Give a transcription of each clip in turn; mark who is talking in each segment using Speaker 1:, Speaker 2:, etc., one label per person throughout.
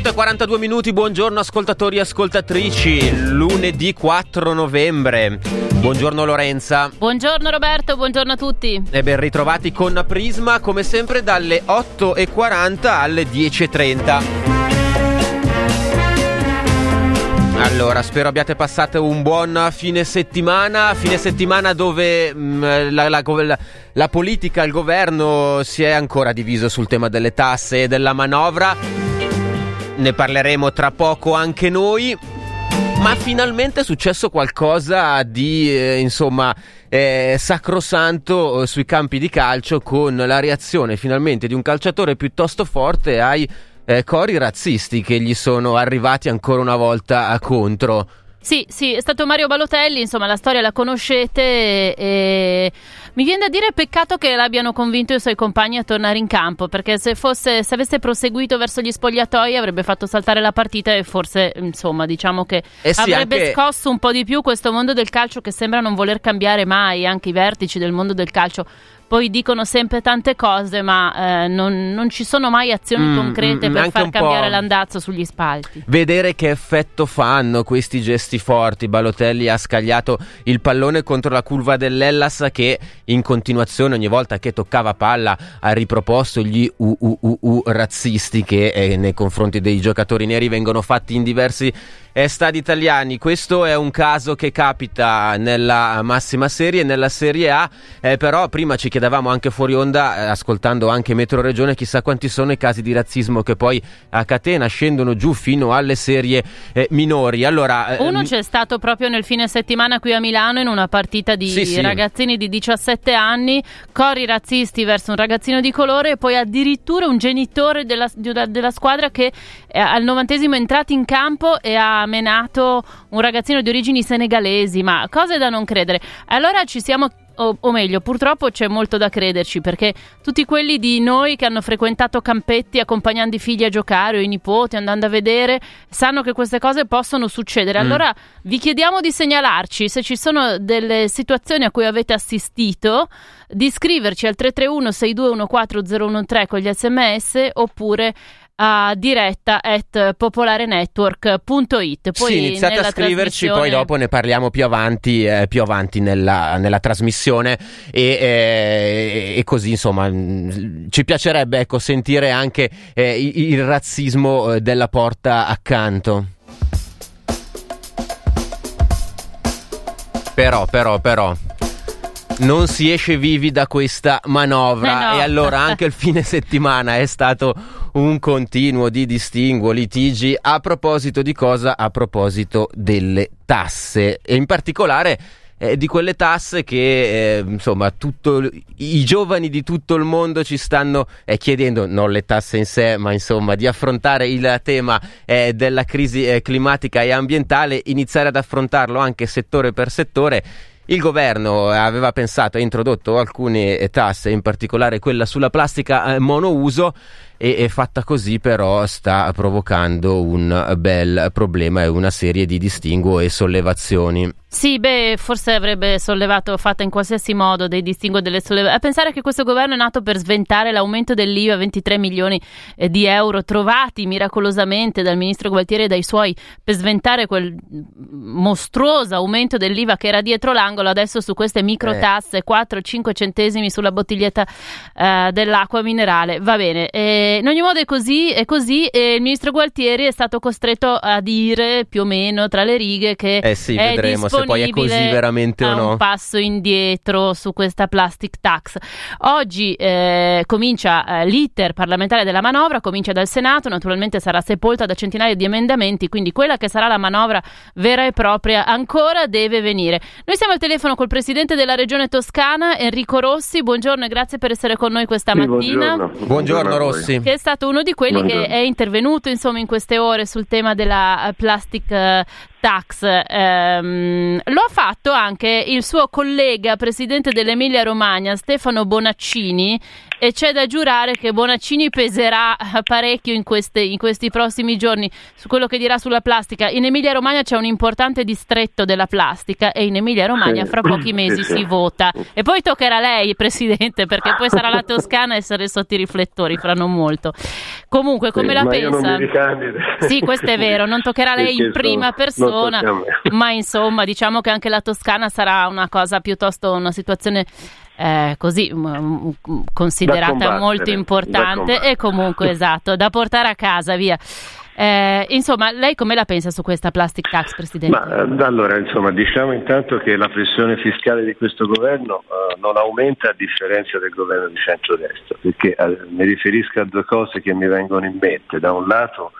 Speaker 1: Le 8.42 minuti, buongiorno ascoltatori e ascoltatrici, lunedì 4 novembre. Buongiorno Lorenza.
Speaker 2: Buongiorno Roberto, buongiorno a tutti.
Speaker 1: E ben ritrovati con Prisma, come sempre dalle 8.40 alle 10.30. Allora, spero abbiate passato un buon fine settimana, fine settimana dove mh, la, la, la, la politica, il governo si è ancora diviso sul tema delle tasse e della manovra ne parleremo tra poco anche noi. Ma finalmente è successo qualcosa di, eh, insomma, eh, sacrosanto eh, sui campi di calcio con la reazione finalmente di un calciatore piuttosto forte ai eh, cori razzisti che gli sono arrivati ancora una volta contro.
Speaker 2: Sì, sì, è stato Mario Balotelli, insomma la storia la conoscete e mi viene da dire peccato che l'abbiano convinto i suoi compagni a tornare in campo, perché se, fosse, se avesse proseguito verso gli spogliatoi avrebbe fatto saltare la partita e forse, insomma, diciamo che eh sì, avrebbe anche... scosso un po' di più questo mondo del calcio che sembra non voler cambiare mai, anche i vertici del mondo del calcio poi dicono sempre tante cose, ma eh, non, non, ci sono mai azioni mm, concrete mm, per far cambiare l'andazzo sugli spalti.
Speaker 1: Vedere che effetto fanno questi gesti forti. Balotelli ha scagliato il pallone contro la curva dell'Ellas che in continuazione ogni volta che toccava palla ha riproposto gli UUUU razzisti che eh, nei confronti dei giocatori neri vengono fatti in diversi stadi italiani. Questo è un caso che capita nella massima serie, nella Serie A, eh, però prima ci chiedevamo anche fuori onda, eh, ascoltando anche Metro Regione, chissà quanti sono i casi di razzismo che poi a catena scendono giù fino alle serie eh, minori. Allora,
Speaker 2: eh, Uno c'è stato proprio nel fine settimana qui a Milano in una partita di sì, sì. ragazzini di 17 anni, cori razzisti verso un ragazzino di colore e poi addirittura un genitore della, della squadra che eh, al novantesimo è entrato in campo e ha menato un ragazzino di origini senegalesi, ma cose da non credere. Allora ci siamo o, o, meglio, purtroppo c'è molto da crederci perché tutti quelli di noi che hanno frequentato campetti accompagnando i figli a giocare o i nipoti andando a vedere sanno che queste cose possono succedere. Mm. Allora vi chiediamo di segnalarci se ci sono delle situazioni a cui avete assistito, di scriverci al 331 6214 013 con gli sms oppure a diretta at popolarenetwork.it.
Speaker 1: Poi sì, iniziate a scriverci, poi dopo ne parliamo più avanti, eh, più avanti nella, nella, trasmissione e, eh, e, così insomma mm, ci piacerebbe ecco, sentire anche eh, il, il razzismo eh, della porta accanto. Però, però, però non si esce vivi da questa manovra eh no. e allora anche il fine settimana è stato un continuo di distinguo, litigi a proposito di cosa? A proposito delle tasse e in particolare eh, di quelle tasse che eh, insomma tutto, i giovani di tutto il mondo ci stanno eh, chiedendo, non le tasse in sé, ma insomma di affrontare il tema eh, della crisi eh, climatica e ambientale, iniziare ad affrontarlo anche settore per settore il governo aveva pensato e introdotto alcune tasse, in particolare quella sulla plastica eh, monouso e fatta così però sta provocando un bel problema e una serie di distinguo e sollevazioni.
Speaker 2: Sì, beh, forse avrebbe sollevato, fatta in qualsiasi modo, dei distinguo delle sollevazioni. A pensare che questo governo è nato per sventare l'aumento dell'IVA a 23 milioni eh, di euro trovati miracolosamente dal ministro Gualtieri e dai suoi per sventare quel mostruoso aumento dell'IVA che era dietro l'angolo. Adesso su queste micro tasse, eh. 4-5 centesimi sulla bottiglietta eh, dell'acqua minerale. Va bene. Eh, in ogni modo è così, è così e il ministro Gualtieri è stato costretto a dire più o meno tra le righe che
Speaker 1: eh sì,
Speaker 2: è
Speaker 1: vedremo se poi è così veramente o no.
Speaker 2: un passo indietro su questa plastic tax. Oggi eh, comincia eh, l'iter parlamentare della manovra, comincia dal Senato, naturalmente sarà sepolta da centinaia di emendamenti, quindi quella che sarà la manovra vera e propria ancora deve venire. Noi siamo al telefono col presidente della regione toscana, Enrico Rossi. Buongiorno e grazie per essere con noi questa sì, mattina.
Speaker 1: Buongiorno, buongiorno Rossi.
Speaker 2: Che è stato uno di quelli buongiorno. che è intervenuto insomma in queste ore sul tema della plastic uh, tax. Ehm, lo ha fatto anche il suo collega presidente dell'Emilia Romagna, Stefano Bonaccini, e c'è da giurare che Bonaccini peserà parecchio in, queste, in questi prossimi giorni su quello che dirà sulla plastica. In Emilia Romagna c'è un importante distretto della plastica e in Emilia Romagna fra pochi mesi si vota. E poi toccherà a lei, Presidente, perché poi sarà la Toscana a essere sotto i riflettori fra non molto. Comunque, come la pensa? Sì, questo è vero, non toccherà a lei in prima persona, ma insomma, diciamo che anche la Toscana sarà una cosa piuttosto una situazione eh, così m- m- considerata molto importante e comunque esatto, da portare a casa, via. Eh, insomma, lei come la pensa su questa plastic tax, Presidente?
Speaker 3: Ma, eh, allora, insomma, diciamo intanto che la pressione fiscale di questo governo eh, non aumenta a differenza del governo di centrodestra, perché eh, mi riferisco a due cose che mi vengono in mente. Da un lato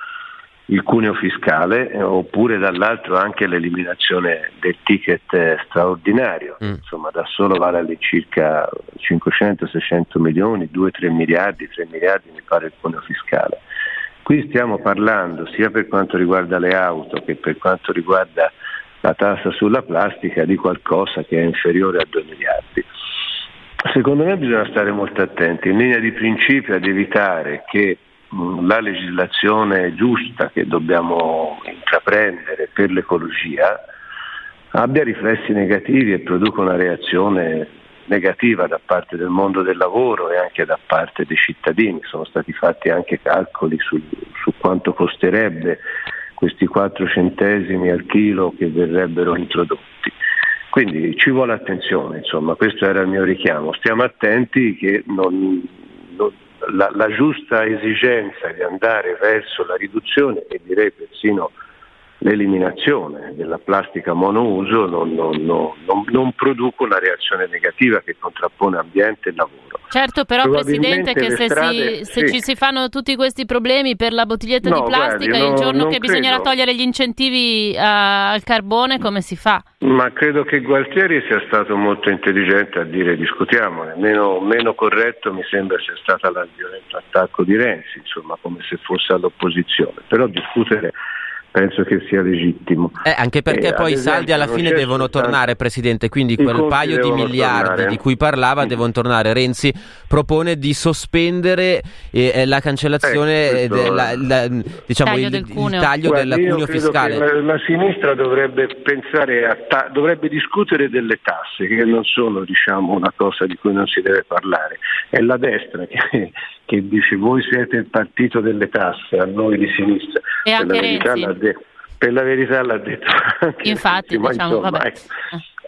Speaker 3: il cuneo fiscale eh, oppure dall'altro anche l'eliminazione del ticket eh, straordinario, mm. insomma da solo vale all'incirca 500-600 milioni, 2-3 miliardi, 3 miliardi mi pare il cuneo fiscale. Qui stiamo parlando sia per quanto riguarda le auto che per quanto riguarda la tassa sulla plastica di qualcosa che è inferiore a 2 miliardi. Secondo me bisogna stare molto attenti in linea di principio ad evitare che la legislazione giusta che dobbiamo intraprendere per l'ecologia abbia riflessi negativi e produca una reazione negativa da parte del mondo del lavoro e anche da parte dei cittadini. Sono stati fatti anche calcoli su, su quanto costerebbe questi 4 centesimi al chilo che verrebbero introdotti. Quindi ci vuole attenzione, insomma, questo era il mio richiamo. Stiamo attenti che non, non la, la, giusta esigenza di andare verso la riduzione e direi persino l'eliminazione della plastica monouso non, non, non, non, produca una reazione negativa che contrappone ambiente e lavoro.
Speaker 2: Certo, però Presidente che se, strade, si, se sì. ci si fanno tutti questi problemi per la bottiglietta no, di plastica guardi, il giorno che credo. bisognerà togliere gli incentivi uh, al carbone come si fa?
Speaker 3: Ma credo che Gualtieri sia stato molto intelligente a dire discutiamone, meno, meno corretto mi sembra sia stato il violento attacco di Renzi, insomma come se fosse all'opposizione, però discutere penso che sia legittimo.
Speaker 1: Eh, anche perché eh, poi i saldi alla fine devono tornare, Presidente, quindi quel paio di miliardi tornare. di cui parlava mm. devono tornare. Renzi propone di sospendere eh, eh la cancellazione, eh, della, la, diciamo taglio il, del cuneo. il taglio Guarda, del cuneo fiscale.
Speaker 3: La, la, sinistra dovrebbe pensare a ta- dovrebbe discutere delle tasse, che non sono diciamo, una cosa di cui non si deve parlare. È la destra che, che dice voi siete il partito delle tasse, a noi di sinistra.
Speaker 2: E anche Renzi
Speaker 3: de- per la verità l'ha detto anche
Speaker 2: Infatti,
Speaker 3: Renzi,
Speaker 2: diciamo, insomma, ecco,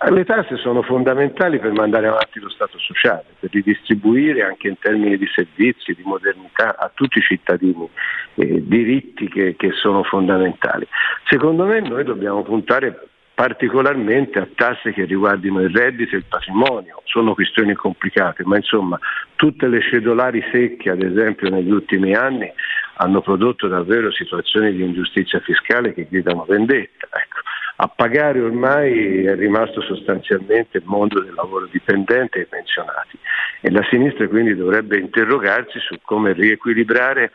Speaker 3: eh. le tasse sono fondamentali per mandare avanti lo Stato sociale, per ridistribuire anche in termini di servizi, di modernità a tutti i cittadini eh, diritti che, che sono fondamentali. Secondo me noi dobbiamo puntare particolarmente a tasse che riguardino il reddito e il patrimonio. Sono questioni complicate, ma insomma tutte le cedolari secche, ad esempio negli ultimi anni, hanno prodotto davvero situazioni di ingiustizia fiscale che gridano vendetta. Ecco. A pagare ormai è rimasto sostanzialmente il mondo del lavoro dipendente e i pensionati e la sinistra quindi dovrebbe interrogarsi su come riequilibrare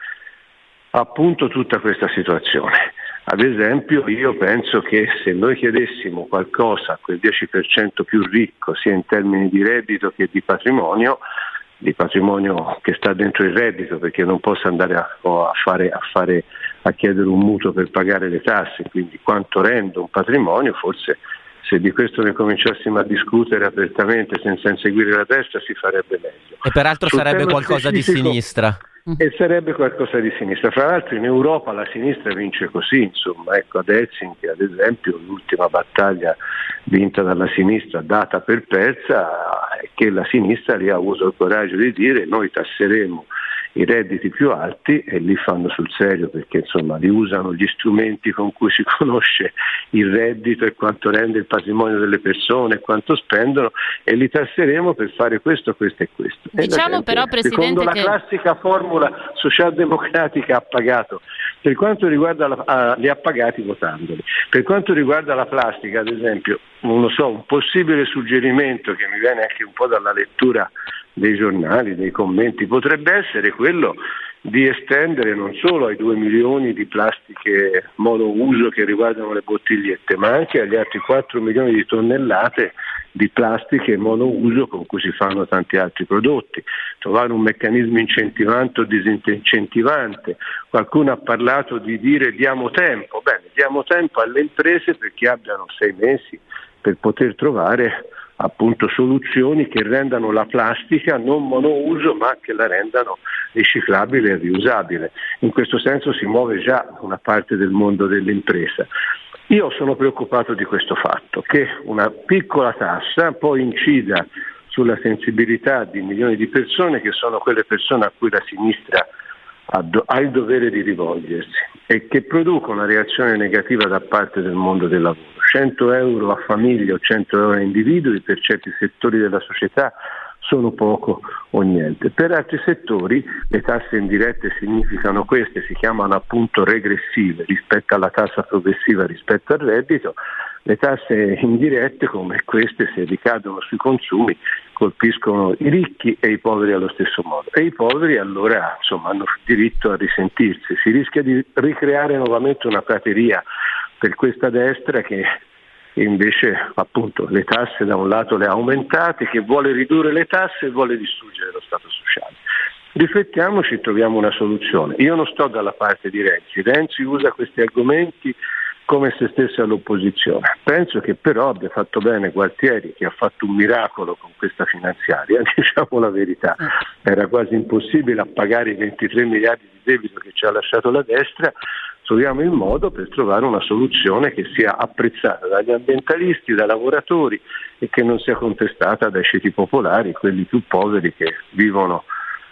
Speaker 3: appunto tutta questa situazione. Ad esempio io penso che se noi chiedessimo qualcosa a quel 10% più ricco sia in termini di reddito che di patrimonio, di patrimonio che sta dentro il reddito perché non posso andare a, a, fare, a, fare, a chiedere un mutuo per pagare le tasse, quindi quanto rendo un patrimonio, forse se di questo ne cominciassimo a discutere apertamente senza inseguire la testa si farebbe meglio.
Speaker 1: E peraltro Sul sarebbe qualcosa di sinistra.
Speaker 3: E sarebbe qualcosa di sinistra. Fra l'altro in Europa la sinistra vince così, insomma, ecco ad Helsinki ad esempio l'ultima battaglia vinta dalla sinistra data per persa è che la sinistra lì ha avuto il coraggio di dire noi tasseremo i redditi più alti e li fanno sul serio perché insomma li usano gli strumenti con cui si conosce il reddito e quanto rende il patrimonio delle persone, quanto spendono e li tasseremo per fare questo, questo e questo.
Speaker 2: Diciamo
Speaker 3: e
Speaker 2: però Presidente
Speaker 3: secondo
Speaker 2: che...
Speaker 3: la classica formula socialdemocratica ha pagato, per quanto riguarda la, uh, li ha pagati votandoli. Per quanto riguarda la plastica ad esempio, non so, un possibile suggerimento che mi viene anche un po' dalla lettura dei giornali, dei commenti, potrebbe essere quello di estendere non solo ai 2 milioni di plastiche monouso che riguardano le bottigliette, ma anche agli altri 4 milioni di tonnellate di plastiche monouso con cui si fanno tanti altri prodotti, trovare un meccanismo incentivante o disincentivante. Qualcuno ha parlato di dire diamo tempo, bene, diamo tempo alle imprese perché abbiano sei mesi per poter trovare appunto soluzioni che rendano la plastica non monouso ma che la rendano riciclabile e riusabile. In questo senso si muove già una parte del mondo dell'impresa. Io sono preoccupato di questo fatto, che una piccola tassa poi incida sulla sensibilità di milioni di persone che sono quelle persone a cui la sinistra ha il dovere di rivolgersi e che produca una reazione negativa da parte del mondo del lavoro. 100 euro a famiglia o 100 euro a individui per certi settori della società sono poco o niente. Per altri settori le tasse indirette significano queste, si chiamano appunto regressive rispetto alla tassa progressiva rispetto al reddito, le tasse indirette come queste se ricadono sui consumi colpiscono i ricchi e i poveri allo stesso modo e i poveri allora insomma, hanno diritto a risentirsi, si rischia di ricreare nuovamente una prateria per questa destra che invece appunto le tasse da un lato le ha aumentate, che vuole ridurre le tasse e vuole distruggere lo Stato sociale. Riflettiamoci e troviamo una soluzione. Io non sto dalla parte di Renzi, Renzi usa questi argomenti come se stesse all'opposizione. Penso che però abbia fatto bene Gualtieri che ha fatto un miracolo con questa finanziaria, diciamo la verità, era quasi impossibile appagare i 23 miliardi di debito che ci ha lasciato la destra, troviamo il modo per trovare una soluzione che sia apprezzata dagli ambientalisti, dai lavoratori e che non sia contestata dai ceti popolari, quelli più poveri che vivono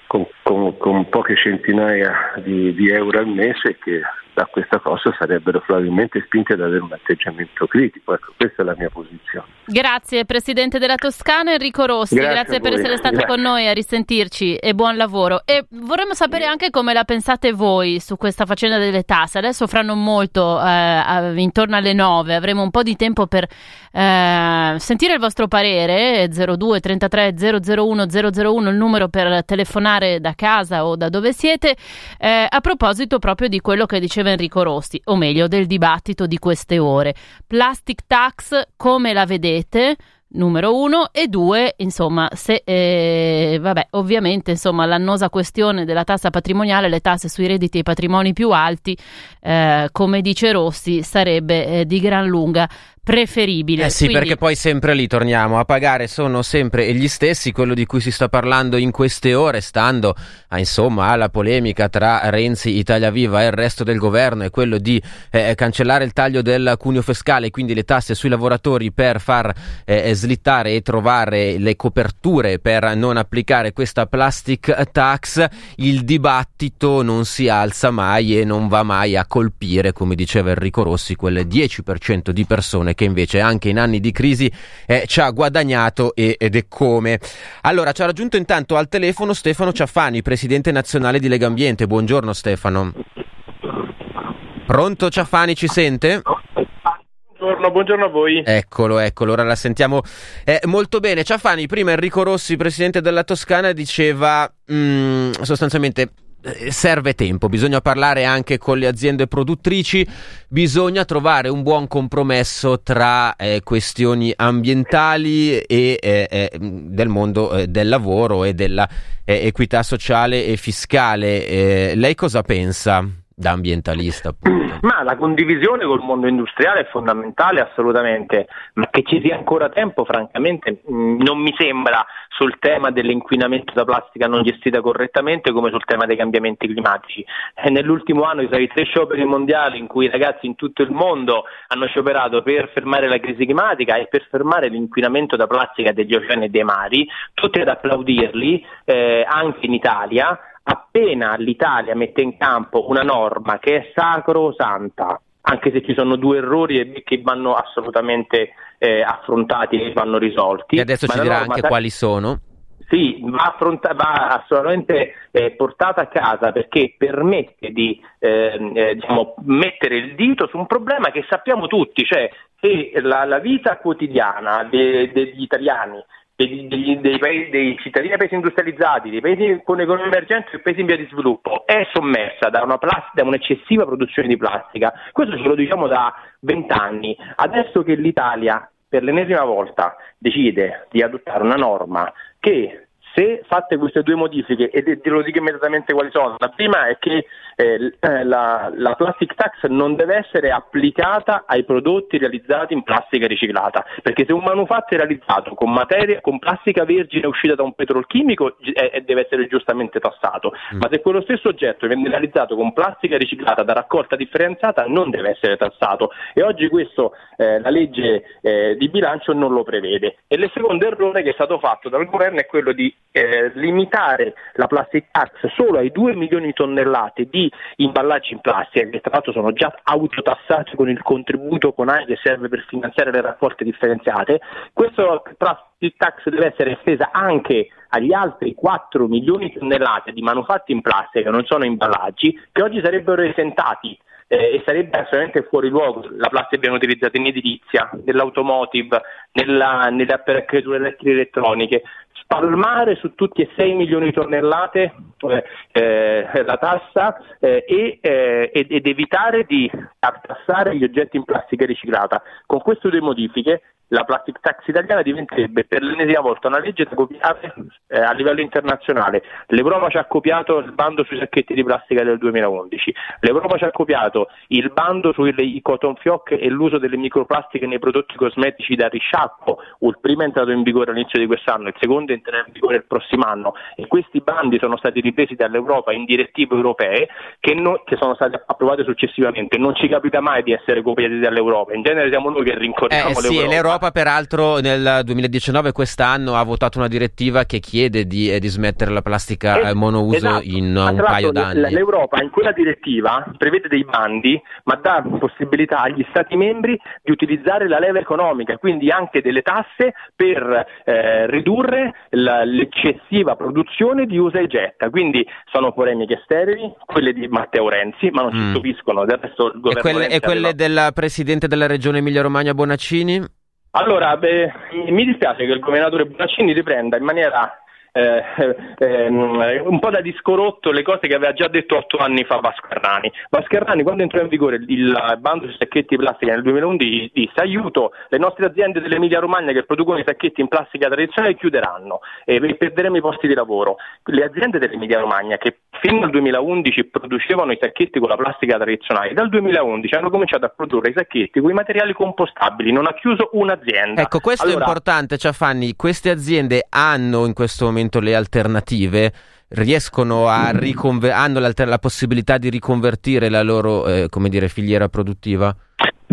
Speaker 3: con, con, con poche centinaia di, di euro al mese e che da questa cosa sarebbero probabilmente spinte ad avere un atteggiamento critico. Ecco, questa è la mia posizione.
Speaker 2: Grazie Presidente della Toscana Enrico Rossi, grazie, grazie per essere stato grazie. con noi a risentirci e buon lavoro. E vorremmo sapere anche come la pensate voi su questa faccenda delle tasse. Adesso fra non molto, eh, intorno alle 9, avremo un po' di tempo per eh, sentire il vostro parere, 02 33 001 001 il numero per telefonare da casa o da dove siete, eh, a proposito proprio di quello che diceva Enrico Rossi, o meglio del dibattito di queste ore. Plastic tax, come la vedete? numero uno e due, insomma, se eh, vabbè, ovviamente, insomma, l'annosa questione della tassa patrimoniale, le tasse sui redditi e i patrimoni più alti, eh, come dice Rossi, sarebbe eh, di gran lunga preferibile.
Speaker 1: Eh sì,
Speaker 2: Quindi...
Speaker 1: perché poi sempre lì torniamo a pagare sono sempre gli stessi, quello di cui si sta parlando in queste ore, stando a, insomma alla polemica tra Renzi, Italia Viva e il resto del governo, è quello di eh, cancellare il taglio del cuneo fiscale, quindi le tasse sui lavoratori per far eh, slittare e trovare le coperture per non applicare questa plastic tax. Il dibattito non si alza mai e non va mai a colpire, come diceva Enrico Rossi, quel 10% di persone che invece anche in anni di crisi eh, ci ha guadagnato e, ed è come. Allora, ci ha raggiunto intanto al telefono Stefano Ciaffani, presidente nazionale di Lega Ambiente. Buongiorno Stefano. Pronto Ciaffani, ci sente?
Speaker 4: Buongiorno, buongiorno, a voi.
Speaker 1: Eccolo, eccolo, ora la sentiamo eh, molto bene. Ciaffani, prima Enrico Rossi, presidente della Toscana, diceva mh, mm, sostanzialmente serve tempo, bisogna parlare anche con le aziende produttrici, bisogna trovare un buon compromesso tra eh, questioni ambientali e eh, eh, del mondo eh, del lavoro e della eh, sociale e fiscale. lei cosa pensa? Da ambientalista appunto.
Speaker 4: Ma la condivisione col mondo industriale è fondamentale assolutamente, ma che ci sia ancora tempo francamente mm, non mi sembra sul tema dell'inquinamento da plastica non gestita correttamente come sul tema dei cambiamenti climatici. E nell'ultimo anno ci sono stati tre scioperi mondiali in cui i ragazzi in tutto il mondo hanno scioperato per fermare la crisi climatica e per fermare l'inquinamento da plastica degli oceani e dei mari, tutti ad applaudirli, eh, anche in Italia appena l'Italia mette in campo una norma che è sacrosanta, anche se ci sono due errori che vanno assolutamente eh, affrontati e vanno risolti.
Speaker 1: E adesso ci dirà anche sa- quali sono.
Speaker 4: Sì, va, affronta- va assolutamente eh, portata a casa perché permette di eh, eh, diciamo, mettere il dito su un problema che sappiamo tutti, cioè che la, la vita quotidiana de- degli italiani dei, dei, dei, paesi, dei, cittadini dei paesi industrializzati, dei paesi con economia emergente e paesi in via di sviluppo è sommersa da, plastica, da un'eccessiva produzione di plastica. Questo ce lo diciamo da vent'anni. Adesso che l'Italia per l'ennesima volta decide di adottare una norma che se fatte queste due modifiche, e te lo dico immediatamente quali sono, la prima è che eh, eh, la, la, plastic tax non deve essere applicata ai prodotti realizzati in plastica riciclata, perché se un manufatto è realizzato con materia, con plastica vergine uscita da un petrolchimico eh, deve essere giustamente tassato, mm. ma se quello stesso oggetto viene realizzato con plastica riciclata da raccolta differenziata non deve essere tassato e oggi questo eh, la legge eh, di bilancio non lo prevede. E il secondo errore che è stato fatto dal governo è quello di eh, limitare la plastic tax solo ai 2 milioni di tonnellate di imballaggi in plastica, che tra l'altro sono già autotassati con il contributo CONAI che serve per finanziare le raccolte differenziate, questa plastic tax deve essere estesa anche agli altri 4 milioni di tonnellate di manufatti in plastica che non sono imballaggi, che oggi sarebbero esentati eh, e sarebbe assolutamente fuori luogo. La plastica viene utilizzata in edilizia, nell'automotive, nella, nelle apparecchiature elettriche spalmare su tutti e 6 milioni di tonnellate eh, eh, la tassa eh, e, eh, ed evitare di tassare gli oggetti in plastica riciclata. Con queste due modifiche la plastic tax italiana diventerebbe per l'ennesima volta una legge da copiare eh, a livello internazionale. L'Europa ci ha copiato il bando sui sacchetti di plastica del 2011, l'Europa ci ha copiato il bando sui cotton fioc e l'uso delle microplastiche nei prodotti cosmetici da risciacquo. Il primo è entrato in vigore all'inizio di quest'anno, il secondo entrerà in vigore il prossimo anno e questi bandi sono stati ripresi dall'Europa in direttive europee che, no, che sono state approvate successivamente. Non ci capita mai di essere copiati dall'Europa, in genere siamo noi che rincorriamo
Speaker 1: eh, sì, l'Europa L'Europa peraltro nel 2019 quest'anno ha votato una direttiva che chiede di, eh, di smettere la plastica eh, monouso esatto. in un paio d'anni.
Speaker 4: L'Europa in quella direttiva prevede dei bandi ma dà possibilità agli Stati membri di utilizzare la leva economica, quindi anche delle tasse per eh, ridurre la, l'eccessiva produzione di usa e getta. Quindi sono polemiche sterili, quelle di Matteo Renzi, ma non mm. ci stupiscono. Del resto il governo
Speaker 1: e quelle, e quelle aveva... del presidente della regione Emilia Romagna Bonaccini?
Speaker 4: Allora, beh, mi dispiace che il governatore Bonaccini riprenda in maniera eh, eh, un po' da discorotto le cose che aveva già detto otto anni fa Vascarrani. Vascarrani quando entrò in vigore il bando sui sacchetti di plastica nel 2011 disse aiuto, le nostre aziende dell'Emilia Romagna che producono i sacchetti in plastica tradizionale chiuderanno e perderemo i posti di lavoro. Le aziende dell'Emilia Romagna che fino al 2011 producevano i sacchetti con la plastica tradizionale, dal 2011 hanno cominciato a produrre i sacchetti con i materiali compostabili, non ha chiuso un'azienda.
Speaker 1: Ecco, questo allora... è importante, Ciafanni, queste aziende hanno in questo momento momento le alternative riescono a riconver- hanno la possibilità di riconvertire la loro eh, come dire, filiera produttiva?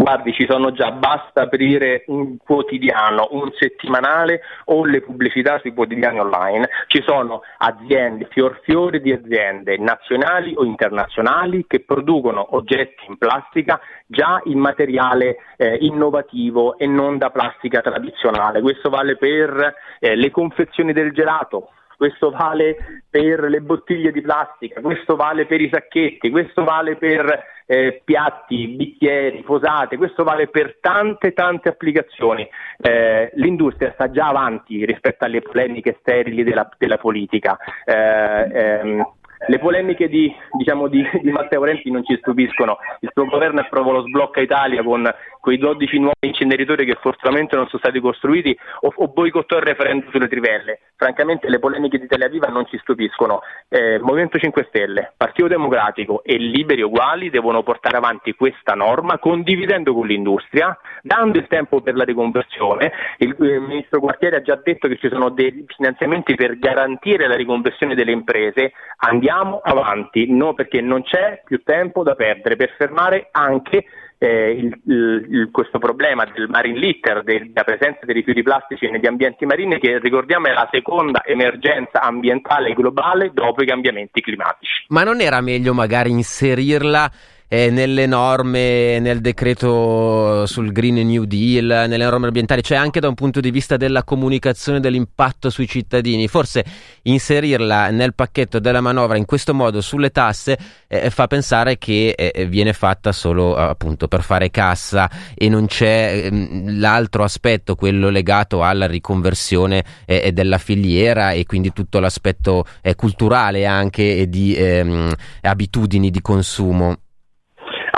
Speaker 4: Guardi, ci sono già, basta aprire un quotidiano, un settimanale o le pubblicità sui quotidiani online. Ci sono aziende, fior fiore di aziende nazionali o internazionali che producono oggetti in plastica già in materiale eh, innovativo e non da plastica tradizionale. Questo vale per eh, le confezioni del gelato, questo vale per le bottiglie di plastica, questo vale per i sacchetti, questo vale per eh, piatti, bicchieri, posate, questo vale per tante tante applicazioni. Eh, l'industria sta già avanti rispetto alle polemiche sterili della, della politica. Eh, ehm, le polemiche di, diciamo, di, di, Matteo Renzi non ci stupiscono, il suo governo approvò lo sblocca Italia con quei 12 nuovi inceneritori che fortunatamente non sono stati costruiti o, o boicottò il referendum sulle trivelle. Francamente le polemiche di Italia Viva non ci stupiscono. Eh, Movimento 5 Stelle, Partito Democratico e Liberi Uguali devono portare avanti questa norma condividendo con l'industria, dando il tempo per la riconversione. Il, il ministro Quartieri ha già detto che ci sono dei finanziamenti per garantire la riconversione delle imprese. Andiamo avanti, no, perché non c'è più tempo da perdere per fermare anche eh, il, il, questo problema del marine litter, della presenza dei rifiuti plastici negli ambienti marini, che ricordiamo è la seconda emergenza ambientale globale dopo i cambiamenti climatici.
Speaker 1: Ma non era meglio magari inserirla eh, nelle norme, nel decreto sul Green New Deal, nelle norme ambientali, cioè anche da un punto di vista della comunicazione dell'impatto sui cittadini. Forse inserirla nel pacchetto della manovra in questo modo sulle tasse eh, fa pensare che eh, viene fatta solo appunto per fare cassa e non c'è ehm, l'altro aspetto, quello legato alla riconversione eh, della filiera e quindi tutto l'aspetto eh, culturale anche e di ehm, abitudini di consumo.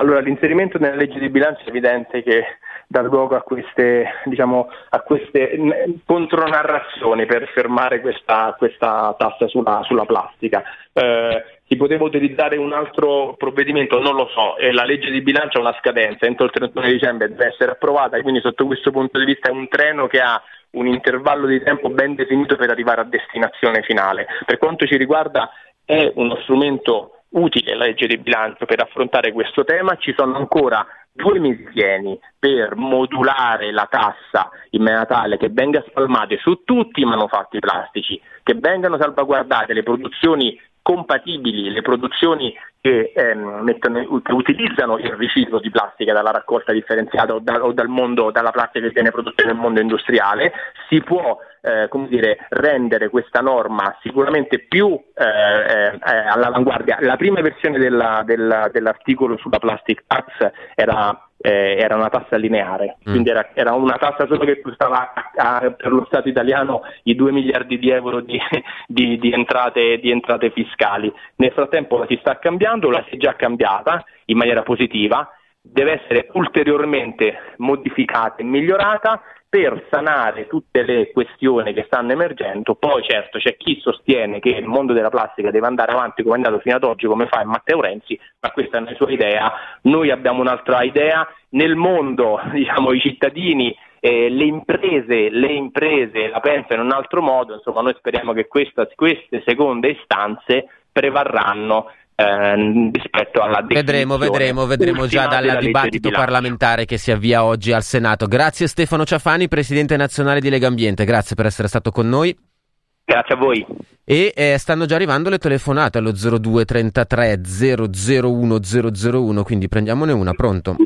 Speaker 4: Allora, l'inserimento nella legge di bilancio è evidente che dar luogo a queste, diciamo, a queste contronarrazioni per fermare questa, questa tassa sulla, sulla plastica. Eh, si poteva utilizzare un altro provvedimento, non lo so, e la legge di bilancio ha una scadenza, entro il 31 dicembre deve essere approvata, quindi sotto questo punto di vista è un treno che ha un intervallo di tempo ben definito per arrivare a destinazione finale. Per quanto ci riguarda è uno strumento utile la legge di bilancio per affrontare questo tema, ci sono ancora due mesi pieni per modulare la tassa in maniera tale che venga spalmata su tutti i manufatti plastici, che vengano salvaguardate le produzioni compatibili, le produzioni che, ehm, mettono, che, utilizzano il riciclo di plastica dalla raccolta differenziata o, da, o dal mondo, dalla plastica che viene prodotta nel mondo industriale, si può eh, dire, rendere questa norma sicuramente più eh, eh, all'avanguardia. La prima versione della, della, dell'articolo sulla Plastic Tax era eh, era una tassa lineare, mm. quindi era, era, una tassa solo che costava a, a, per lo Stato italiano i 2 miliardi di euro di, di, di, entrate, di, entrate, fiscali. Nel frattempo la si sta cambiando, la si è già cambiata in maniera positiva, deve essere ulteriormente modificata e migliorata per sanare tutte le questioni che stanno emergendo. Poi certo c'è chi sostiene che il mondo della plastica deve andare avanti come è andato fino ad oggi, come fa Matteo Renzi, ma questa è una sua idea. Noi abbiamo un'altra idea. Nel mondo, diciamo, i cittadini eh, le, imprese, le imprese la pensano in un altro modo, insomma noi speriamo che questa, queste seconde istanze prevarranno eh, rispetto alla
Speaker 1: Vedremo, vedremo, vedremo già dal dibattito parlamentare che si avvia oggi al Senato. Grazie Stefano Ciafani, Presidente nazionale di Lega Ambiente, grazie per essere stato con noi.
Speaker 4: Grazie a voi.
Speaker 1: E eh, stanno già arrivando le telefonate allo 0233 001 001, quindi prendiamone una, pronto?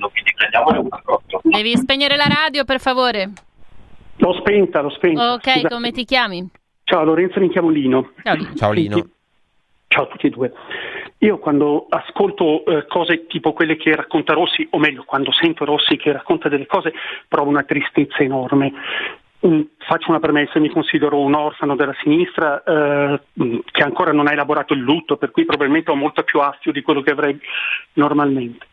Speaker 2: Devi spegnere la radio per favore.
Speaker 5: L'ho spenta, l'ho spenta.
Speaker 2: Ok, Scusate. come ti chiami?
Speaker 5: Ciao Lorenzo, mi chiamo Lino.
Speaker 2: Ciao Lino.
Speaker 1: Ciao Lino.
Speaker 5: Ciao a tutti e due. Io quando ascolto eh, cose tipo quelle che racconta Rossi, o meglio, quando sento Rossi che racconta delle cose, provo una tristezza enorme. Mm, faccio una premessa, mi considero un orfano della sinistra eh, mm, che ancora non ha elaborato il lutto, per cui probabilmente ho molto più astio di quello che avrei normalmente.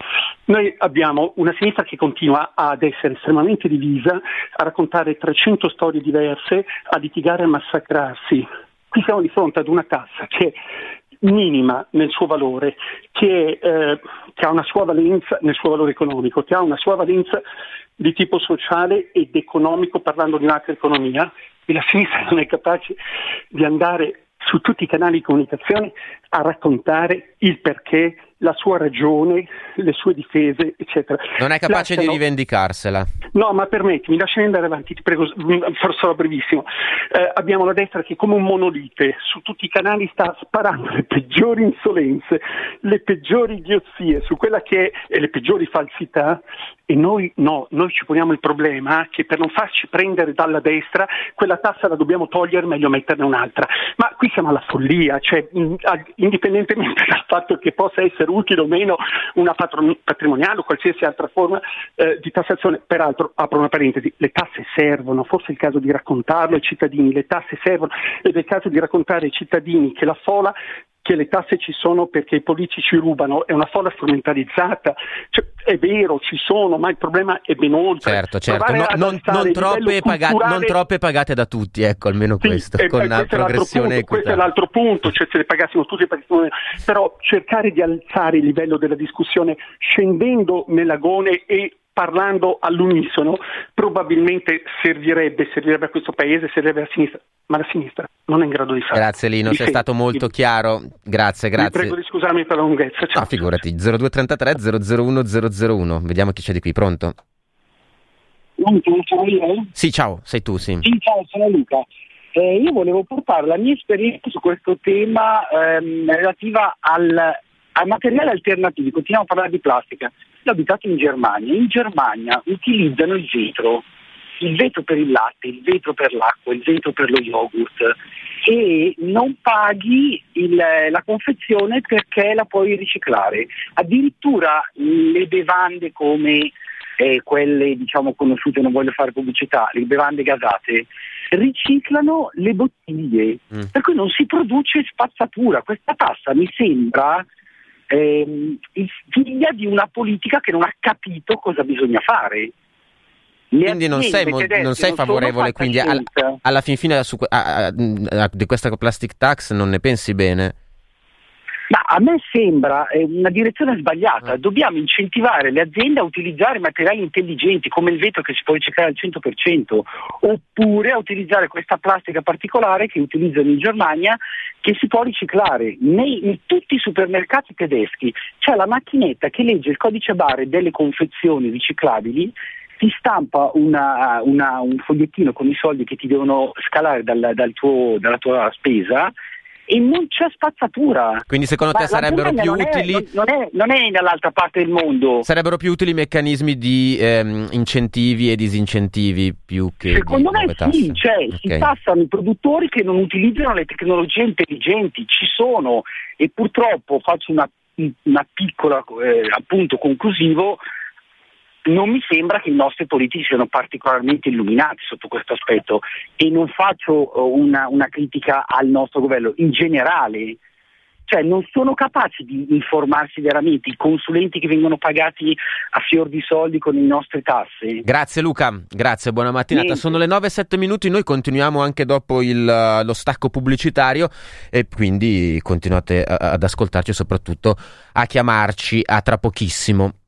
Speaker 5: Noi abbiamo una sinistra che continua ad essere estremamente divisa, a raccontare 300 storie diverse, a litigare e a massacrarsi. Qui siamo di fronte ad una tassa che minima nel suo valore, che, eh, che, ha una sua valenza nel suo valore economico, che ha una sua valenza di tipo sociale ed economico parlando di un'altra economia e la sinistra non è capace di andare su tutti i canali di comunicazione a raccontare il perché la sua ragione, le sue difese, eccetera.
Speaker 1: Non è capace Lasciano... di rivendicarsela.
Speaker 5: No, ma permettimi, lasciami andare avanti, ti prego, sarò brevissimo. Eh, abbiamo la destra che come un monolite su tutti i canali sta sparando le peggiori insolenze, le peggiori idiozie su quella che è, e le peggiori falsità e noi no, noi ci poniamo il problema che per non farci prendere dalla destra quella tassa la dobbiamo togliere, meglio metterne un'altra. Ma qui siamo alla follia, cioè indipendentemente dal fatto che possa essere utile o meno una patrimoniale o qualsiasi altra forma eh, di tassazione. Peraltro, apro una parentesi, le tasse servono, forse è il caso di raccontarlo ai cittadini, le tasse servono ed è il caso di raccontare ai cittadini che la fola che le tasse ci sono perché i politici rubano, è una folla strumentalizzata, cioè, è vero, ci sono, ma il problema è ben oltre.
Speaker 1: Certo, certo, no, non, non, troppe paga- culturale... non, troppe pagate da tutti, ecco, almeno sì, questo,
Speaker 5: eh,
Speaker 1: con una progressione
Speaker 5: punto, Questo è l'altro punto, cioè se le pagassimo tutti, però cercare di alzare il livello della discussione scendendo nell'agone e parlando all'unisono probabilmente servirebbe, servirebbe a questo paese, servirebbe alla sinistra, ma la sinistra non è in grado di farlo.
Speaker 1: Grazie Lino, sei stato molto chiaro, grazie, grazie.
Speaker 5: Vi prego di scusarmi per la lunghezza.
Speaker 1: Ciao. Ah, figurati, 0233 001 001, vediamo chi c'è di qui, pronto?
Speaker 6: Pronto, sono io?
Speaker 1: Sì, ciao, sei tu, sì.
Speaker 6: Sì, ciao, sono Luca. Eh, io volevo portare la mia esperienza su questo tema ehm, relativa al, ai materiali alternativi, continuiamo a parlare di plastica. Ho abitato in Germania, in Germania utilizzano il vetro, il vetro per il latte, il vetro per l'acqua, il vetro per lo yogurt e non paghi il, la confezione perché la puoi riciclare. Addirittura le bevande come eh, quelle diciamo conosciute, non voglio fare pubblicità, le bevande gasate, riciclano le bottiglie, mm. per cui non si produce spazzatura. Questa tassa mi sembra ehm, figlia di una politica che non ha capito cosa bisogna fare.
Speaker 1: quindi non sei, mo- non sei favorevole quindi al- alla fin fine su- a- a- di questa plastic tax non ne pensi bene?
Speaker 6: Ma a me sembra eh, una direzione sbagliata. Mm. Dobbiamo incentivare le aziende a utilizzare materiali intelligenti come il vetro che si può riciclare al 100%, oppure a utilizzare questa plastica particolare che utilizzano in Germania che si può riciclare. Nei, in tutti i supermercati tedeschi c'è la macchinetta che legge il codice barre delle confezioni riciclabili ti stampa una, una, un fogliettino con i soldi che ti devono scalare dal, dal tuo, dalla tua spesa e non c'è spazzatura.
Speaker 1: Quindi secondo te sarebbero più
Speaker 6: non
Speaker 1: utili...
Speaker 6: È, non, è, non, è, dall'altra parte del mondo.
Speaker 1: Sarebbero più utili meccanismi di ehm, incentivi e disincentivi più che...
Speaker 6: Secondo me sì, cioè, okay. si tassano i produttori che non utilizzano le tecnologie intelligenti, ci sono e purtroppo faccio una, una piccola eh, appunto conclusivo non mi sembra che i nostri politici siano particolarmente illuminati sotto questo aspetto e non faccio eh, una, una critica al nostro governo in generale, cioè non sono capaci di informarsi veramente i consulenti che vengono pagati a fior di soldi con le nostre tasse.
Speaker 1: Grazie Luca, grazie, buona mattinata. Niente. Sono le 9-7 minuti, noi continuiamo anche dopo il, lo stacco pubblicitario e quindi continuate ad ascoltarci e soprattutto a chiamarci a tra pochissimo.